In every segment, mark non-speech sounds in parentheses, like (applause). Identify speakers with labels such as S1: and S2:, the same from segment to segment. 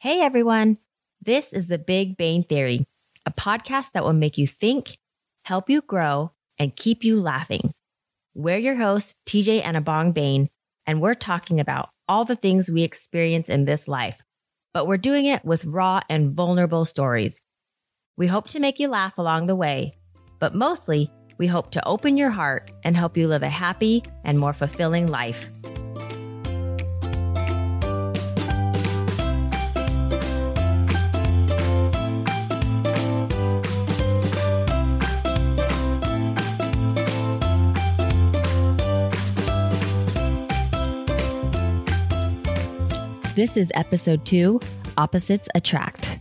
S1: Hey everyone, this is the Big Bain Theory, a podcast that will make you think, help you grow, and keep you laughing. We're your hosts, TJ and Abong Bain, and we're talking about all the things we experience in this life, but we're doing it with raw and vulnerable stories. We hope to make you laugh along the way, but mostly, we hope to open your heart and help you live a happy and more fulfilling life. This is episode two Opposites Attract.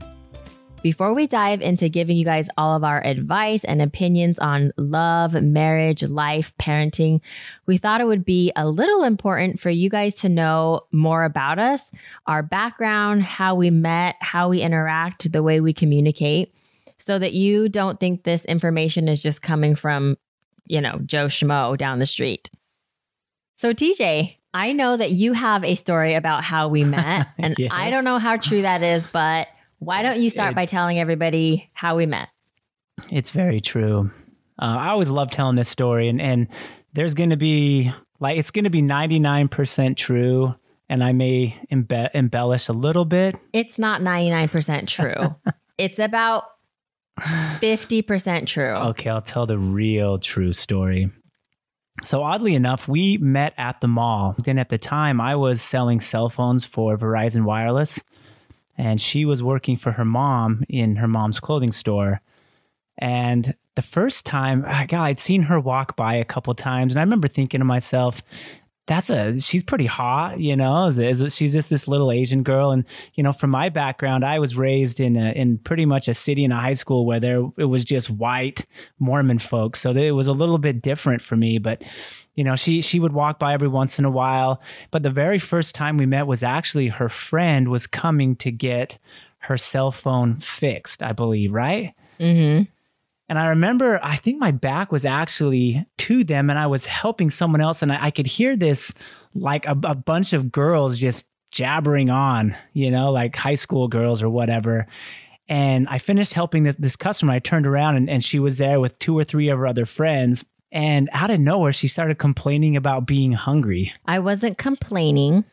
S1: Before we dive into giving you guys all of our advice and opinions on love, marriage, life, parenting, we thought it would be a little important for you guys to know more about us, our background, how we met, how we interact, the way we communicate, so that you don't think this information is just coming from, you know, Joe Schmo down the street. So, TJ, I know that you have a story about how we met, (laughs) and
S2: Yes.
S1: I don't know how true that is, but why don't you start by telling everybody how we met?
S2: It's very true. Uh, I always love telling this story, and and there's going to be like it's going to be 99% true, and I may embe- embellish a little bit.
S1: It's not 99% true. (laughs) it's about 50% true.
S2: Okay, I'll tell the real true story. So oddly enough, we met at the mall. Then at the time, I was selling cell phones for Verizon Wireless, and she was working for her mom in her mom's clothing store. And the first time, ah, God, I'd seen her walk by a couple times, and I remember thinking to myself, "That's a she's pretty hot, you know. Is, is she's just this little Asian girl?" And you know, from my background, I was raised in a, in pretty much a city and a high school where there it was just white Mormon folks, so it was a little bit different for me. But you know, she she would walk by every once in a while. But the very first time we met was actually her friend was coming to get her cell phone fixed, I believe, right?
S1: hmm
S2: And I remember, I think my back was actually to them, and I was helping someone else, and I, I could hear this like a, a bunch of girls just jabbering on, you know, like high school girls or whatever. And I finished helping this, this customer. I turned around, and, and she was there with two or three of her other friends. And out of nowhere, she started complaining about being hungry.
S1: I wasn't complaining.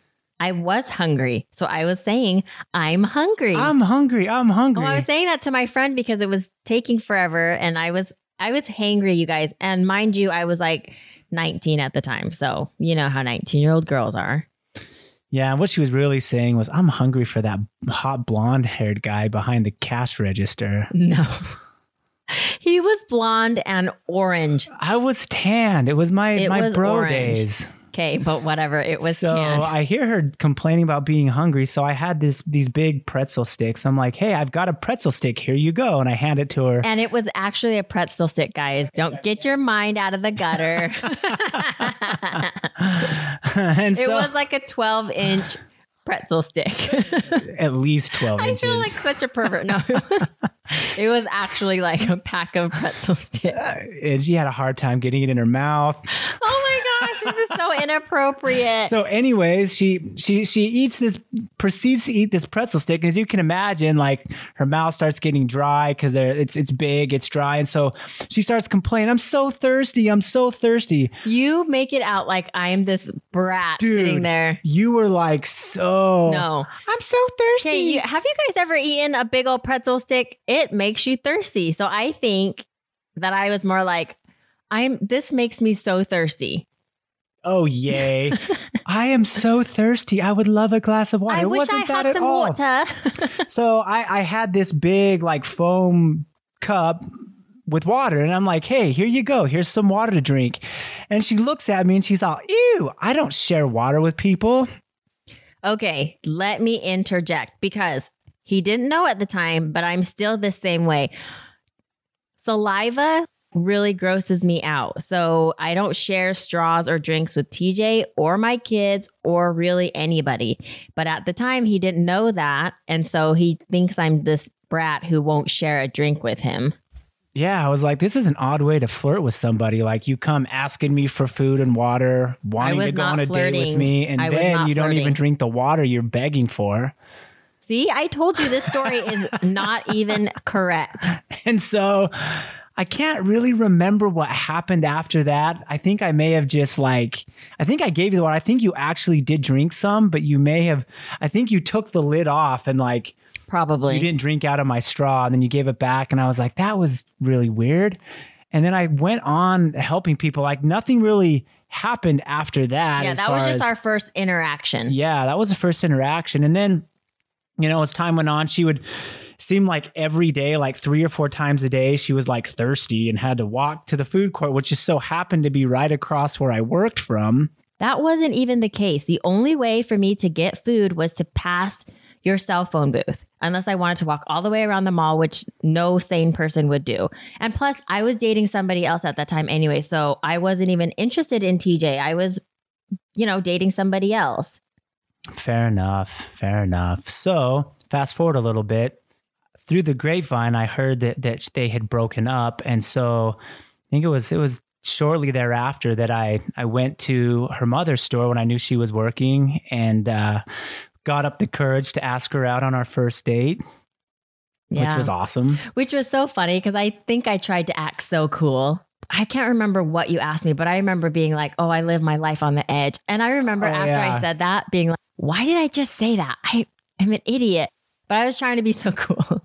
S1: I was hungry. So I was saying, I'm hungry.
S2: I'm hungry. I'm hungry.
S1: Oh, I was saying that to my friend because it was taking forever and I was I was hangry, you guys. And mind you, I was like 19 at the time. So you know how 19 year old girls are.
S2: yeah, and what she was really saying was, I'm hungry for that hot blonde haired guy behind the cash register.
S1: No. (laughs) he was blonde and orange.
S2: I was tanned. It was my
S1: It
S2: my
S1: was
S2: bro
S1: orange.
S2: days.
S1: Okay, but whatever. It was
S2: so
S1: tanned.
S2: I hear her complaining about being hungry. So I had this these big pretzel sticks. I'm like, hey, I've got a pretzel stick. Here you go. And I hand it to her.
S1: and it was actually a pretzel stick, guys. Don't get your mind out of the gutter. (laughs) (laughs)
S2: and
S1: it was like a 12 inch pretzel stick. (laughs)
S2: at least 12
S1: I
S2: inches.
S1: feel like such a pervert. No, it was actually like a pack of pretzel sticks.
S2: Uh, and she had a hard time getting it in her mouth.
S1: Oh my gosh, this is so inappropriate.
S2: So, anyways, she she she eats this, proceeds to eat this pretzel stick, and as you can imagine, like her mouth starts getting dry because it's it's big, it's dry, and so she starts complaining. I'm so thirsty. I'm so thirsty.
S1: you make it out like I'm this brat
S2: Dude,
S1: sitting there.
S2: You were like so.
S1: No.
S2: I'm so thirsty.
S1: Okay, you, have you guys ever eaten a big old pretzel stick? It makes you thirsty. So I think that I was more like, I'm. This makes me so thirsty.
S2: Oh yay! (laughs) I am so thirsty. I would love a glass of water.
S1: I
S2: it
S1: wish
S2: wasn't
S1: I
S2: that
S1: had some
S2: all.
S1: water. (laughs) (laughs)
S2: So I, I had this big like foam cup with water, and I'm like, hey, here you go. Here's some water to drink. And she looks at me and she's all, ew, I don't share water with people.
S1: Okay, let me interject because he didn't know at the time, but I'm still the same way. Saliva really grosses me out. So I don't share straws or drinks with TJ or my kids or really anybody. But at the time, he didn't know that. And so he thinks I'm this brat who won't share a drink with him.
S2: Yeah, I was like, this is an odd way to flirt with somebody. Like you come asking me for food and water, wanting to go on a date with me, and
S1: I
S2: then you don't even drink the water you're begging for.
S1: See, I told you this story is (laughs) not even correct.
S2: And so I can't really remember what happened after that. I think I may have just like, I think I gave you the one. I think you actually did drink some, but you may have, I think you took the lid off and like,
S1: Probably.
S2: you didn't drink out of my straw and then you gave it back. And I was like, that was really weird. And then I went on helping people. Like nothing really happened after that.
S1: yeah, that was just
S2: as-
S1: our first interaction.
S2: yeah, that was the first interaction. And then, you know, as time went on, she would seem like every day, like three or four times a day, she was like thirsty and had to walk to the food court, which just so happened to be right across where I worked from.
S1: That wasn't even the case. The only way for me to get food was to pass your cell phone booth, unless I wanted to walk all the way around the mall, which no sane person would do. And plus, I was dating somebody else at that time anyway. So I wasn't even interested in TJ. I was, you know, dating somebody else.
S2: Fair enough. Fair enough. So fast forward a little bit. Through the grapevine, I heard that that they had broken up, and so I think it was it was shortly thereafter that I I went to her mother's store when I knew she was working, and uh, got up the courage to ask her out on our first date, which was awesome.
S1: Which was so funny because I think I tried to act so cool. I can't remember what you asked me, but I remember being like, oh, I live my life on the edge. And I remember
S2: Oh,
S1: after
S2: yeah.
S1: I said that, being like, why did I just say that? I am an idiot. But I was trying to be so (laughs) cool.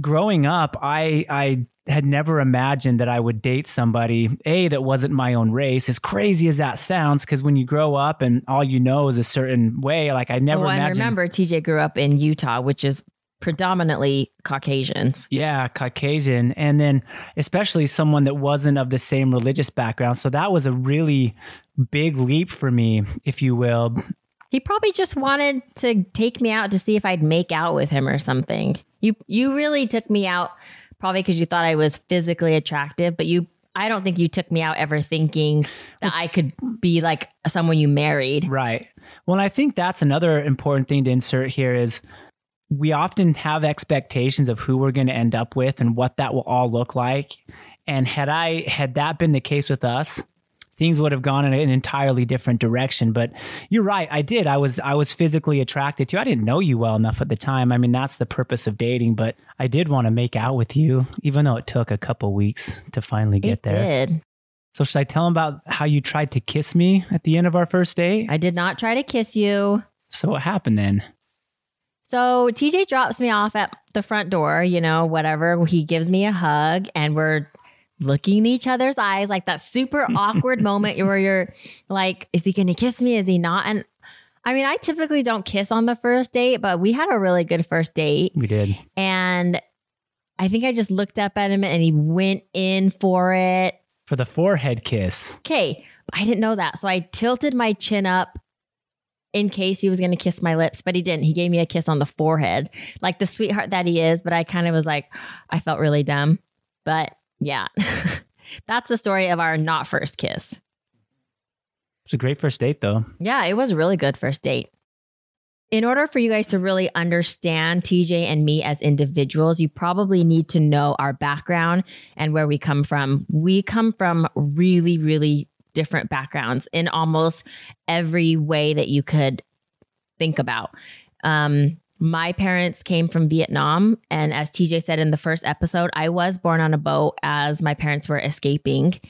S2: Growing up, I I had never imagined that I would date somebody a that wasn't my own race. As crazy as that sounds, because when you grow up and all you know is a certain way, like I never
S1: well,
S2: imagined.
S1: remember, TJ grew up in Utah, which is predominantly Caucasians.
S2: Yeah, Caucasian, and then especially someone that wasn't of the same religious background. So that was a really big leap for me, if you will.
S1: He probably just wanted to take me out to see if I'd make out with him or something. You you really took me out probably because you thought I was physically attractive, but you I don't think you took me out ever thinking that I could be like someone you married.
S2: Right. Well, I think that's another important thing to insert here is we often have expectations of who we're going to end up with and what that will all look like. And had I had that been the case with us, things would have gone in an entirely different direction. But you're right, I did. I was I was physically attracted to you. I didn't know you well enough at the time. I mean, that's the purpose of dating, but I did want to make out with you, even though it took a couple weeks to finally get
S1: It
S2: there.
S1: did.
S2: So should I tell him about how you tried to kiss me at the end of our first date?
S1: I did not try to kiss you.
S2: So what happened then?
S1: So TJ drops me off at the front door, you know, whatever. He gives me a hug and we're looking in each other's eyes, like that super (laughs) awkward moment where you're like, is he going to kiss me? Is he not? And I mean, I typically don't kiss on the first date, but we had a really good first date.
S2: We did.
S1: And I think I just looked up at him and he went in for it.
S2: For the forehead kiss.
S1: Okay. I didn't know that. So I tilted my chin up in case he was going to kiss my lips, but he didn't. He gave me a kiss on the forehead, like the sweetheart that he is. But I kind of was like, I felt really dumb. But yeah, (laughs) that's the story of our not first kiss.
S2: It's a great first date though.
S1: Yeah, it was a really good first date. In order for you guys to really understand TJ and me as individuals, you probably need to know our background and where we come from. We come from really, really different backgrounds in almost every way that you could think about. Um, my parents came from Vietnam. And as TJ said in the first episode, I was born on a boat as my parents were escaping.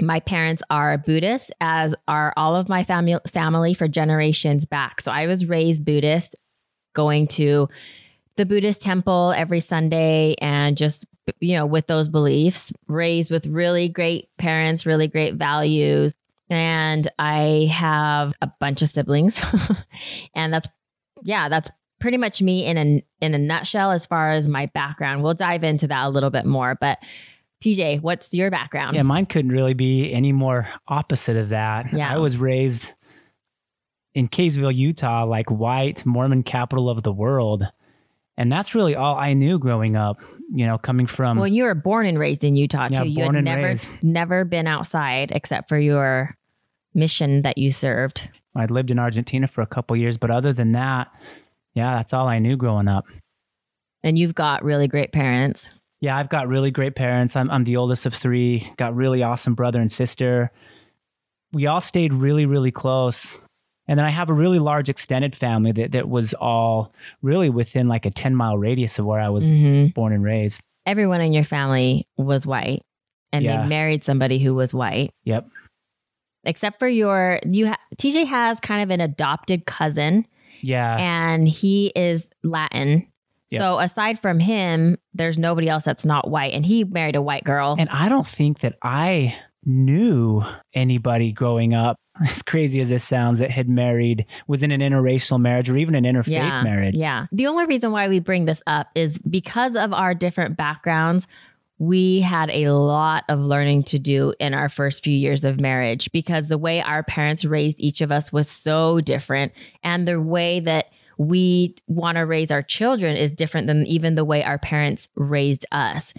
S1: My parents are Buddhist, as are all of my family family for generations back. So I was raised Buddhist, going to the Buddhist temple every Sunday and just you know with those beliefs, raised with really great parents, really great values. And I have a bunch of siblings. (laughs) and that's yeah, that's pretty much me in a in a nutshell as far as my background. We'll dive into that a little bit more, but TJ, what's your background?
S2: Yeah, mine couldn't really be any more opposite of that.
S1: Yeah.
S2: I was raised in Kaysville, Utah, like white Mormon capital of the world. And that's really all I knew growing up, you know, coming from
S1: Well, you were born and raised in Utah
S2: Yeah,
S1: too. You
S2: born
S1: had
S2: and
S1: never
S2: raised.
S1: never been outside except for your mission that you served.
S2: I'd lived in Argentina for a couple years, but other than that, yeah, that's all I knew growing up.
S1: And you've got really great parents.
S2: Yeah, I've got really great parents. I'm I'm the oldest of three. Got really awesome brother and sister. We all stayed really really close, And then I have a really large extended family that, that was all really within like a 10 mile radius of where I was
S1: Mhm.
S2: born and raised.
S1: Everyone in your family was white, and
S2: Yeah.
S1: they married somebody who was white.
S2: Yep.
S1: Except for your, you ha- TJ has kind of an adopted cousin,
S2: Yeah.
S1: and he is Latin.
S2: Yep.
S1: So aside from him, there's nobody else that's not white, and he married a white girl.
S2: And I don't think that I knew anybody growing up, (laughs) as crazy as this sounds, that had married, was in an interracial marriage or even an interfaith
S1: yeah,
S2: marriage.
S1: Yeah. The only reason why we bring this up is because of our different backgrounds. We had a lot of learning to do in our first few years of marriage because the way our parents raised each of us was so different. And the way that we want to raise our children is different than even the way our parents raised us.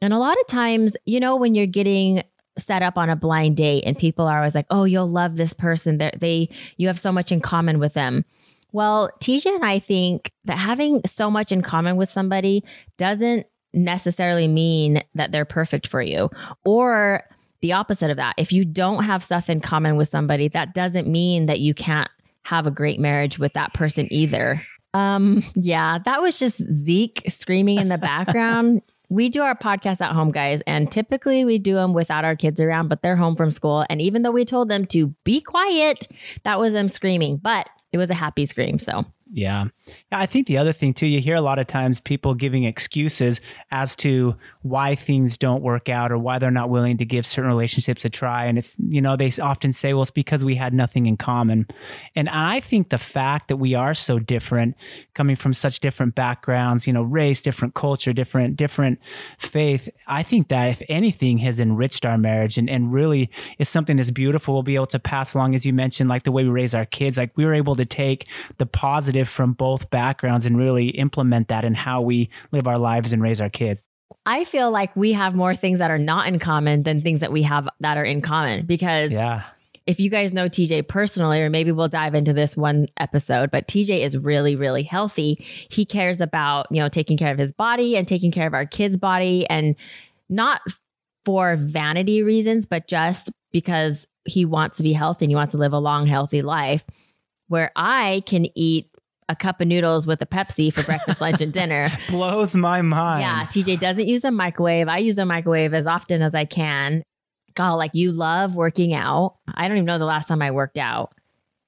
S1: And a lot of times, you know, when you're getting set up on a blind date and people are always like, oh, you'll love this person. They're, they, you have so much in common with them. Well, TJ and I think that having so much in common with somebody doesn't necessarily mean that they're perfect for you or the opposite of that. If you don't have stuff in common with somebody, that doesn't mean that you can't have a great marriage with that person either. Um, yeah, that was just Zeke screaming in the background. (laughs) we do our podcast at home, guys, and typically we do them without our kids around, but they're home from school. And even though we told them to be quiet, that was them screaming, but it was a happy scream. So
S2: Yeah. Yeah, I think the other thing too, you hear a lot of times people giving excuses as to why things don't work out or why they're not willing to give certain relationships a try. And it's, you know, they often say, well, it's because we had nothing in common. And I think the fact that we are so different, coming from such different backgrounds, you know, race, different culture, different, different faith, I think that if anything has enriched our marriage and, and really is something that's beautiful, we'll be able to pass along, as you mentioned, like the way we raise our kids. Like we were able to take the positive from both backgrounds and really implement that in how we live our lives and raise our kids.
S1: I feel like we have more things that are not in common than things that we have that are in common because
S2: Yeah.
S1: if you guys know TJ personally, or maybe we'll dive into this one episode, but TJ is really, really healthy. He cares about, you know, taking care of his body and taking care of our kids' body and not for vanity reasons, but just because he wants to be healthy and he wants to live a long, healthy life. Where I can eat a cup of noodles with a Pepsi for breakfast, lunch, and dinner. (laughs)
S2: Blows my mind.
S1: Yeah, TJ doesn't use the microwave. I use the microwave as often as I can. God, like you love working out. I don't even know the last time I worked out.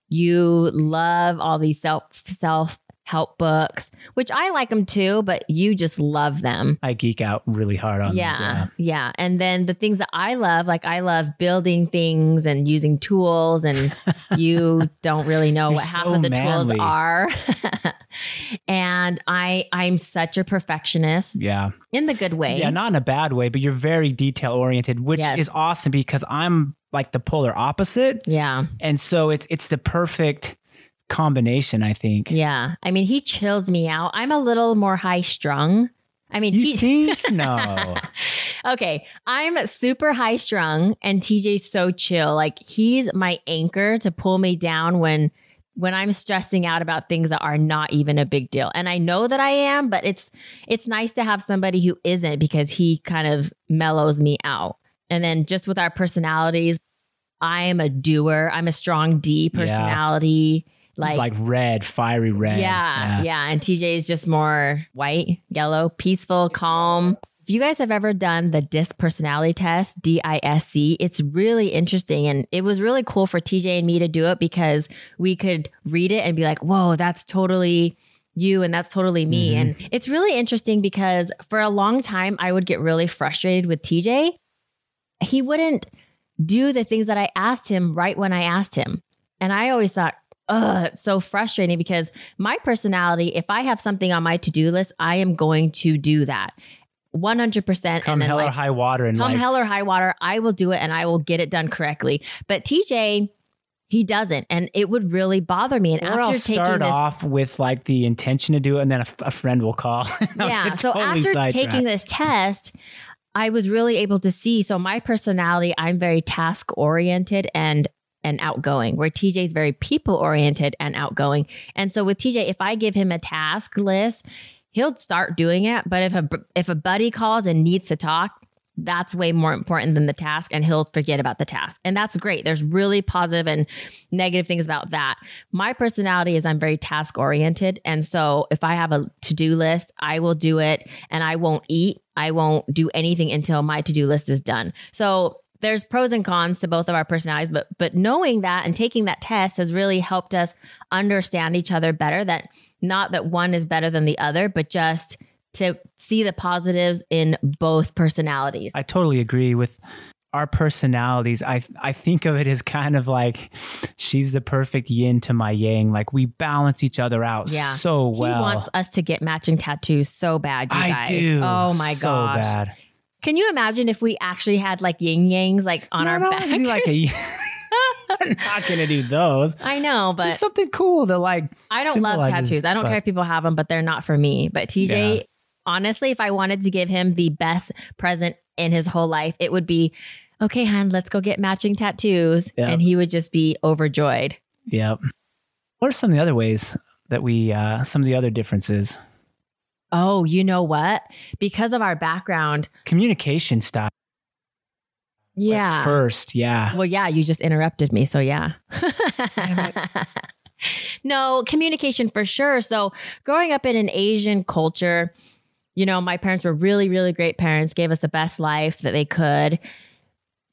S1: You love all these self self help books, which I like them too, but you just love them.
S2: I geek out really hard on
S1: Yeah,
S2: these.
S1: yeah. And then the things that I love, like I love building things and using tools, and (laughs) you don't really know
S2: You're
S1: what half
S2: so
S1: of the
S2: manly.
S1: tools are. (laughs) and I I'm such a perfectionist
S2: Yeah.
S1: in the good way.
S2: Yeah, not in a bad way, but you're very detail oriented, which
S1: Yes.
S2: is awesome because I'm like the polar opposite.
S1: yeah.
S2: And so it's it's the perfect combination, I think.
S1: Yeah. I mean, he chills me out. I'm a little more high strung. I mean,
S2: You
S1: T-
S2: think? (laughs) No.
S1: okay, I'm super high strung and TJ's so chill. Like he's my anchor to pull me down when when I'm stressing out about things that are not even a big deal. And I know that I am, but it's it's nice to have somebody who isn't because he kind of mellows me out. And then just with our personalities, I am a doer. I'm a strong D
S2: Yeah. Like,
S1: Like,
S2: red, fiery red.
S1: yeah, yeah, And TJ is just more white, yellow, peaceful, calm. If you guys have ever done the DISC personality test, D I S C, it's really interesting. And it was really cool for TJ and me to do it because we could read it and be like, whoa, that's totally you and that's totally me.
S2: Mhm.
S1: And it's really interesting because for a long time, I would get really frustrated with TJ. He wouldn't do the things that I asked him right when I asked him. And I always thought, ugh, it's so frustrating because my personality, if I have something on my to do list, I am going to do that 100%.
S2: Come
S1: and then
S2: hell or high water and
S1: come
S2: like
S1: hell or high water, I will do it and I will get it done correctly. But TJ, he doesn't. And it would really bother me. And
S2: or I'll
S1: after taking
S2: start
S1: this
S2: off with like the intention to do it, and then a, a friend will call. (laughs)
S1: Yeah. So
S2: totally
S1: after taking this test, I was really able to see. So my personality, I'm very task oriented and and outgoing, where TJ is very people oriented and outgoing. And so with TJ, if I give him a task list, he'll start doing it. But if a if a buddy calls and needs to talk, that's way more important than the task and he'll forget about the task. And that's great. There's really positive and negative things about that. My personality is I'm very task oriented. And so if I have a to do list, I will do it and I won't eat. I won't do anything until my to do list is done. So there's pros and cons to both of our personalities, but but knowing that and taking that test has really helped us understand each other better. That not that one is better than the other, but just to see the positives in both personalities.
S2: I totally agree with our personalities. I I think of it as kind of like she's the perfect yin to my yang. Like we balance each other out
S1: Yeah.
S2: so well.
S1: He wants us to get matching tattoos so bad, you
S2: I
S1: guys.
S2: do.
S1: Oh my god.
S2: so
S1: gosh.
S2: bad.
S1: Can you imagine if we actually had like yin yangs like on
S2: No,
S1: our
S2: no,
S1: back?
S2: be like a. I'm (laughs) not gonna do those.
S1: I know, but
S2: Just something cool that like.
S1: I don't love tattoos. I don't
S2: but-
S1: care if people have them, but they're not for me. But TJ,
S2: Yeah.
S1: honestly, if I wanted to give him the best present in his whole life, it would be, okay, hon, let's go get matching tattoos.
S2: Yeah.
S1: And he would just be overjoyed.
S2: Yep. What are some of the other ways that we? uh Some of the other differences.
S1: Oh, you know what? Because of our background.
S2: Communication style. at
S1: Yeah.
S2: First, yeah.
S1: Well, yeah, you just interrupted me. So, yeah. (laughs) no, communication for sure. So, growing up in an Asian culture, you know, my parents were really, really great parents, gave us the best life that they could,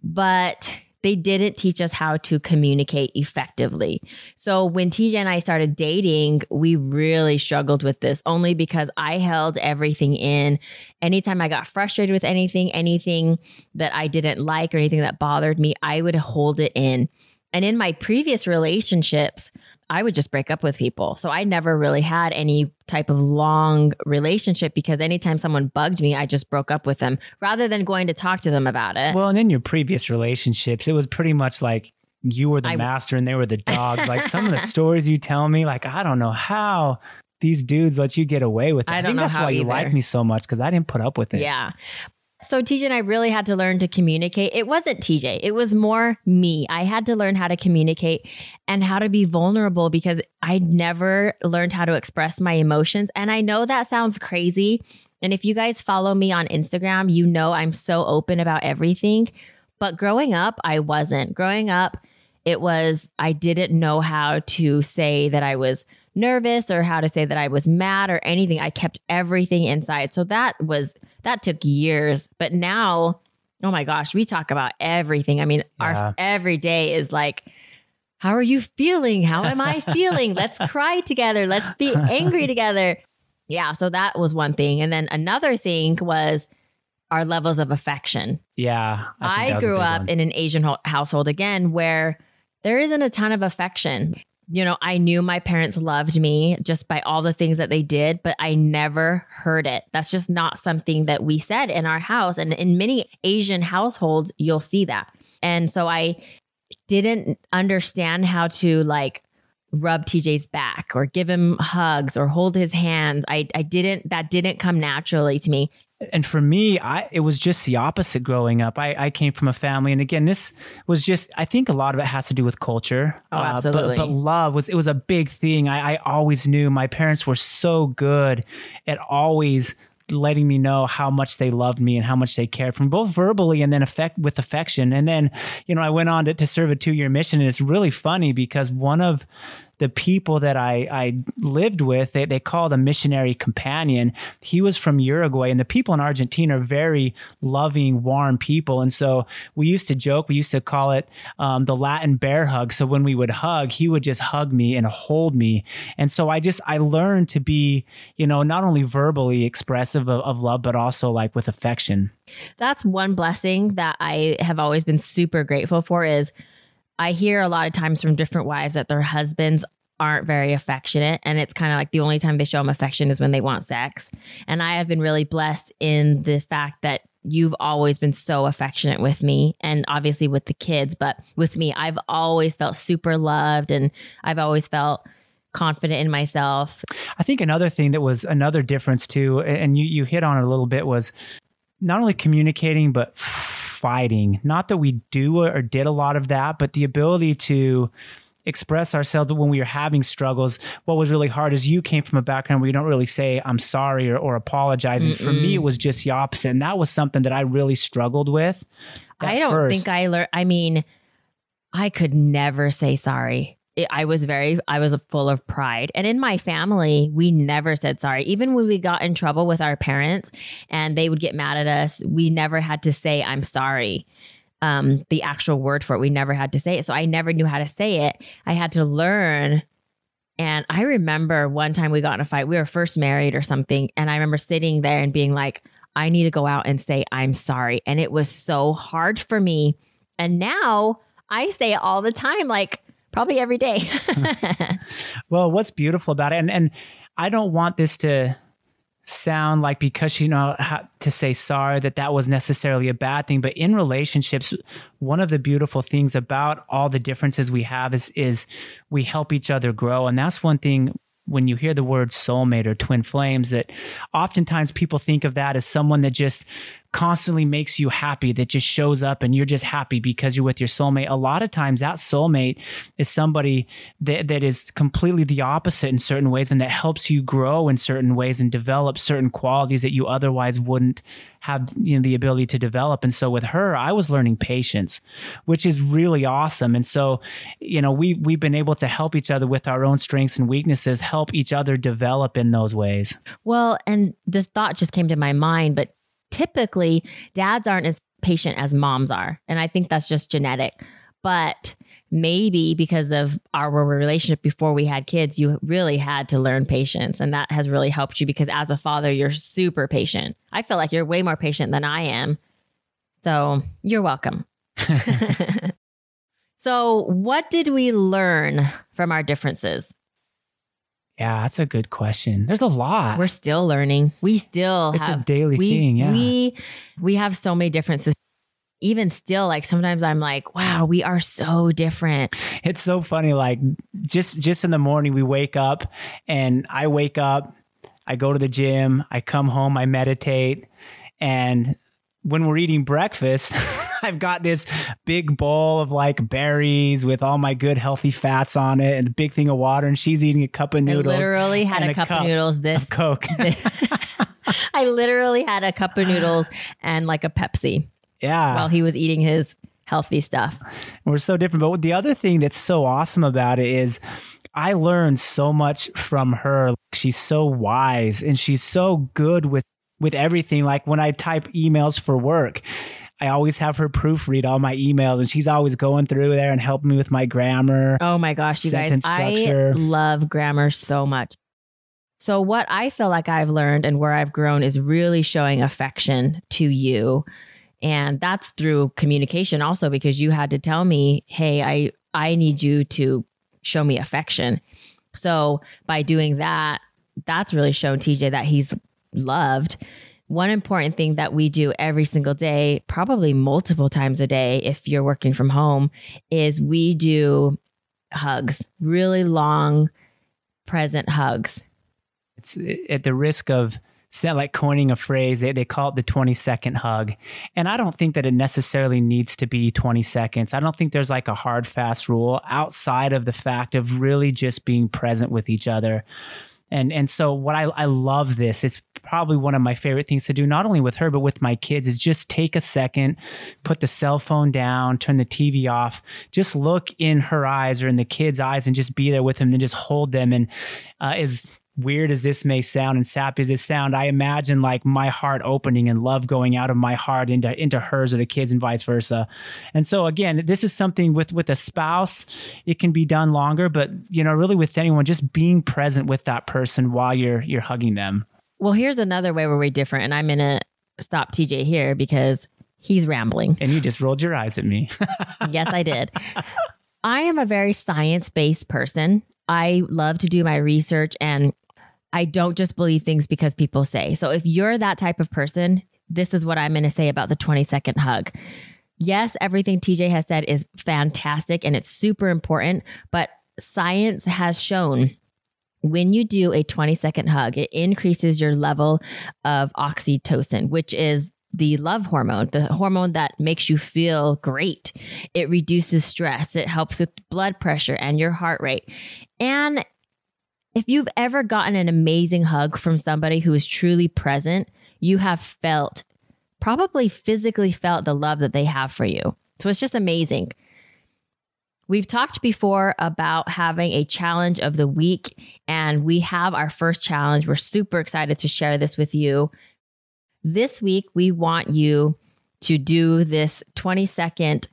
S1: but they didn't teach us how to communicate effectively. So, when TJ and I started dating, we really struggled with this only because I held everything in. Anytime I got frustrated with anything, anything that I didn't like or anything that bothered me, I would hold it in. And in my previous relationships, I would just break up with people. So I never really had any type of long relationship because anytime someone bugged me, I just broke up with them rather than going to talk to them about it.
S2: Well, and in your previous relationships, it was pretty much like you were the
S1: I-
S2: master and they were the (laughs) dogs. like some of the stories you tell me, like I don't know how these dudes let you get away with it.
S1: I don't
S2: think
S1: know
S2: that's
S1: how
S2: why you like me so much because I didn't put up with it.
S1: Yeah. So TJ and I really had to learn to communicate. It wasn't TJ, it was more me. I had to learn how to communicate and how to be vulnerable because I never learned how to express my emotions. And I know that sounds crazy. And if you guys follow me on Instagram, you know I'm so open about everything. But growing up, I wasn't. Growing up, it was, I didn't know how to say that I was nervous or how to say that I was mad or anything. I kept everything inside. So that was, that took years. But now, oh my gosh, we talk about everything. I mean,
S2: Yeah.
S1: our every day is like, how are you feeling? How am I feeling? (laughs) Let's cry together. Let's be angry (laughs) together. Yeah. So that was one thing. And then another thing was our levels of affection.
S2: Yeah.
S1: I,
S2: a
S1: grew up
S2: one.
S1: in an Asian ho- household again where there isn't a ton of affection. You know, I knew my parents loved me just by all the things that they did, but I never heard it. That's just not something that we said in our house. And in many Asian households, you'll see that. And so I didn't understand how to like rub TJ's back or give him hugs or hold his hands. I, I didn't, that didn't come naturally to me.
S2: And for me, I it was just the opposite growing up. I, I came from a family, and again, this was just I think a lot of it has to do with culture.
S1: Oh,
S2: Uh, but-
S1: absolutely.
S2: but, love was it was a big thing. I, I always knew my parents were so good at always letting me know how much they loved me and how much they cared from both verbally and then affect with affection. And then, you know, I went on to, to serve a two year mission. And it's really funny because one of the people that I, I lived with, they, they called a missionary companion. He was from Uruguay, and the people in Argentina are very loving, warm people. And so we used to joke, we used to call it um, the Latin bear hug. So when we would hug, he would just hug me and hold me. And so I just, I learned to be, you know, not only verbally expressive of, of love, but also like with affection.
S1: that's one blessing that I have always been super grateful for is I hear a lot of times from different wives that their husbands aren't very affectionate and it's kind of like the only time they show them affection is when they want sex. And I have been really blessed in the fact that you've always been so affectionate with me and obviously with the kids, but with me I've always felt super loved and I've always felt confident in myself.
S2: I think another thing that was another difference too, and you, you hit on it a little bit, was not only communicating, but fighting. Not that we do or did a lot of that, but the ability to express ourselves when we were having struggles. What was really hard is you came from a background where you don't really say I'm sorry or, or apologize. And for me, it was just the opposite. And that was something that I really struggled with.
S1: I don't
S2: first.
S1: think I learned. I mean, I could never say sorry. It, I was very, I was full of pride. And in my family, we never said sorry. Even when we got in trouble with our parents and they would get mad at us, we never had to say, I'm sorry. Um, the actual word for it, we never had to say it. So I never knew how to say it. I had to learn. And I remember one time we got in a fight. We were first married or something. And I remember sitting there and being like, I need to go out and say, I'm sorry. And it was so hard for me. And now I say it all the time, like probably every day. (laughs)
S2: well, what's beautiful about it, and and I don't want this to sound like because you know how to say sorry that that was necessarily a bad thing but in relationships one of the beautiful things about all the differences we have is is we help each other grow and that's one thing when you hear the word soulmate or twin flames that oftentimes people think of that as someone that just constantly makes you happy that just shows up and you're just happy because you're with your soulmate. A lot of times that soulmate is somebody that, that is completely the opposite in certain ways and that helps you grow in certain ways and develop certain qualities that you otherwise wouldn't have you know, the ability to develop. And so with her i was learning patience which is really awesome. And so you know we we've been able to help each other with our own strengths and weaknesses help each other develop in those ways.
S1: Well and this thought just came to my mind but typically dads aren't as patient as moms are. And I think that's just genetic. But maybe because of our relationship before we had kids, you really had to learn patience. And that has really helped you because as a father, you're super patient. I feel like you're way more patient than I am. So you're welcome. (laughs) (laughs) so, what did we learn from our differences?
S2: Yeah, that's a good question. There's a lot.
S1: We're still learning. We still
S2: it's
S1: have,
S2: a daily
S1: we,
S2: thing. Yeah,
S1: we we have so many differences. Even still, like sometimes I'm like, wow, we are so different.
S2: It's so funny. Like just just in the morning, we wake up, and I wake up, I go to the gym, I come home, I meditate, and when we're eating breakfast. (laughs) (laughs) I've got this big bowl of like berries with all my good healthy fats on it and a big thing of water. And she's eating a cup of noodles.
S1: I literally had a, a, cup, cup of noodles. This
S2: Coke. (laughs) (laughs)
S1: I literally had a cup of noodles and like a Pepsi.
S2: Yeah.
S1: While he was eating his healthy stuff.
S2: We're so different. But the other thing that's so awesome about it is I learned so much from her. She's so wise and she's so good with with everything. Like when I type emails for work, I always have her proofread all my emails, and she's always going through there and helping me with my grammar.
S1: Oh my gosh, you guys! Structure. I love grammar so much. So what I feel like I've learned and where I've grown is really showing affection to you. And that's through communication also because you had to tell me, "Hey, I I need you to show me affection." So by doing that, that's really shown TJ that he's loved one important thing that we do every single day, probably multiple times a day if you're working from home, is we do hugs, really long, present hugs.
S2: It's at the risk of sound like coining a phrase, they, they call it the 20 second hug. And I don't think that it necessarily needs to be 20 seconds. I don't think there's like a hard, fast rule outside of the fact of really just being present with each other. And and so what I I love this. It's probably one of my favorite things to do, not only with her but with my kids, is just take a second, put the cell phone down, turn the TV off, just look in her eyes or in the kids' eyes, and just be there with them, and just hold them. And uh, is weird as this may sound and sappy as it sound, I imagine like my heart opening and love going out of my heart into into hers or the kids and vice versa. And so again, this is something with with a spouse, it can be done longer, but you know, really with anyone, just being present with that person while you're you're hugging them.
S1: Well, here's another way where we're different, and I'm gonna stop TJ here because he's rambling.
S2: And you just rolled your eyes at me. (laughs)
S1: yes, I did. I am a very science based person. I love to do my research and I don't just believe things because people say. So if you're that type of person, this is what I'm going to say about the 20 second hug. Yes, everything TJ has said is fantastic and it's super important, but science has shown when you do a 20 second hug, it increases your level of oxytocin, which is the love hormone, the hormone that makes you feel great. It reduces stress, it helps with blood pressure and your heart rate. And if you've ever gotten an amazing hug from somebody who is truly present, you have felt, probably physically felt the love that they have for you. So it's just amazing. We've talked before about having a challenge of the week, and we have our first challenge. We're super excited to share this with you. This week, we want you to do this 20 second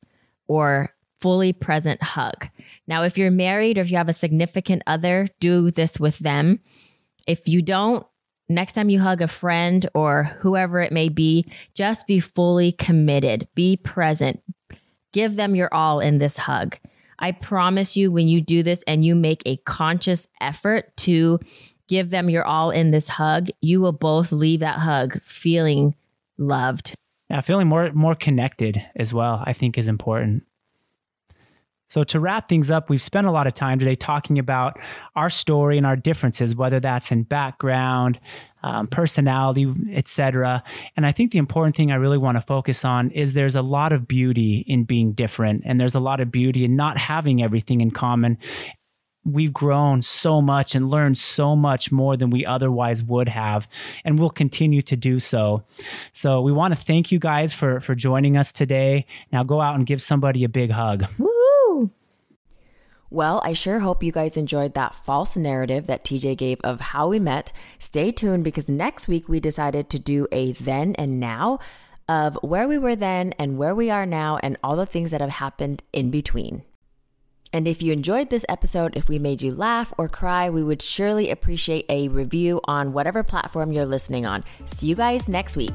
S1: or fully present hug. Now, if you're married or if you have a significant other, do this with them. If you don't, next time you hug a friend or whoever it may be, just be fully committed, be present, give them your all in this hug. I promise you, when you do this and you make a conscious effort to give them your all in this hug, you will both leave that hug feeling loved.
S2: Yeah, feeling more more connected as well, I think is important. So, to wrap things up, we've spent a lot of time today talking about our story and our differences, whether that's in background, um, personality, etc. And I think the important thing I really want to focus on is there's a lot of beauty in being different, and there's a lot of beauty in not having everything in common we've grown so much and learned so much more than we otherwise would have and we'll continue to do so so we want to thank you guys for for joining us today now go out and give somebody a big hug Woo!
S1: Well, I sure hope you guys enjoyed that false narrative that TJ gave of how we met. Stay tuned because next week we decided to do a then and now of where we were then and where we are now and all the things that have happened in between. And if you enjoyed this episode, if we made you laugh or cry, we would surely appreciate a review on whatever platform you're listening on. See you guys next week.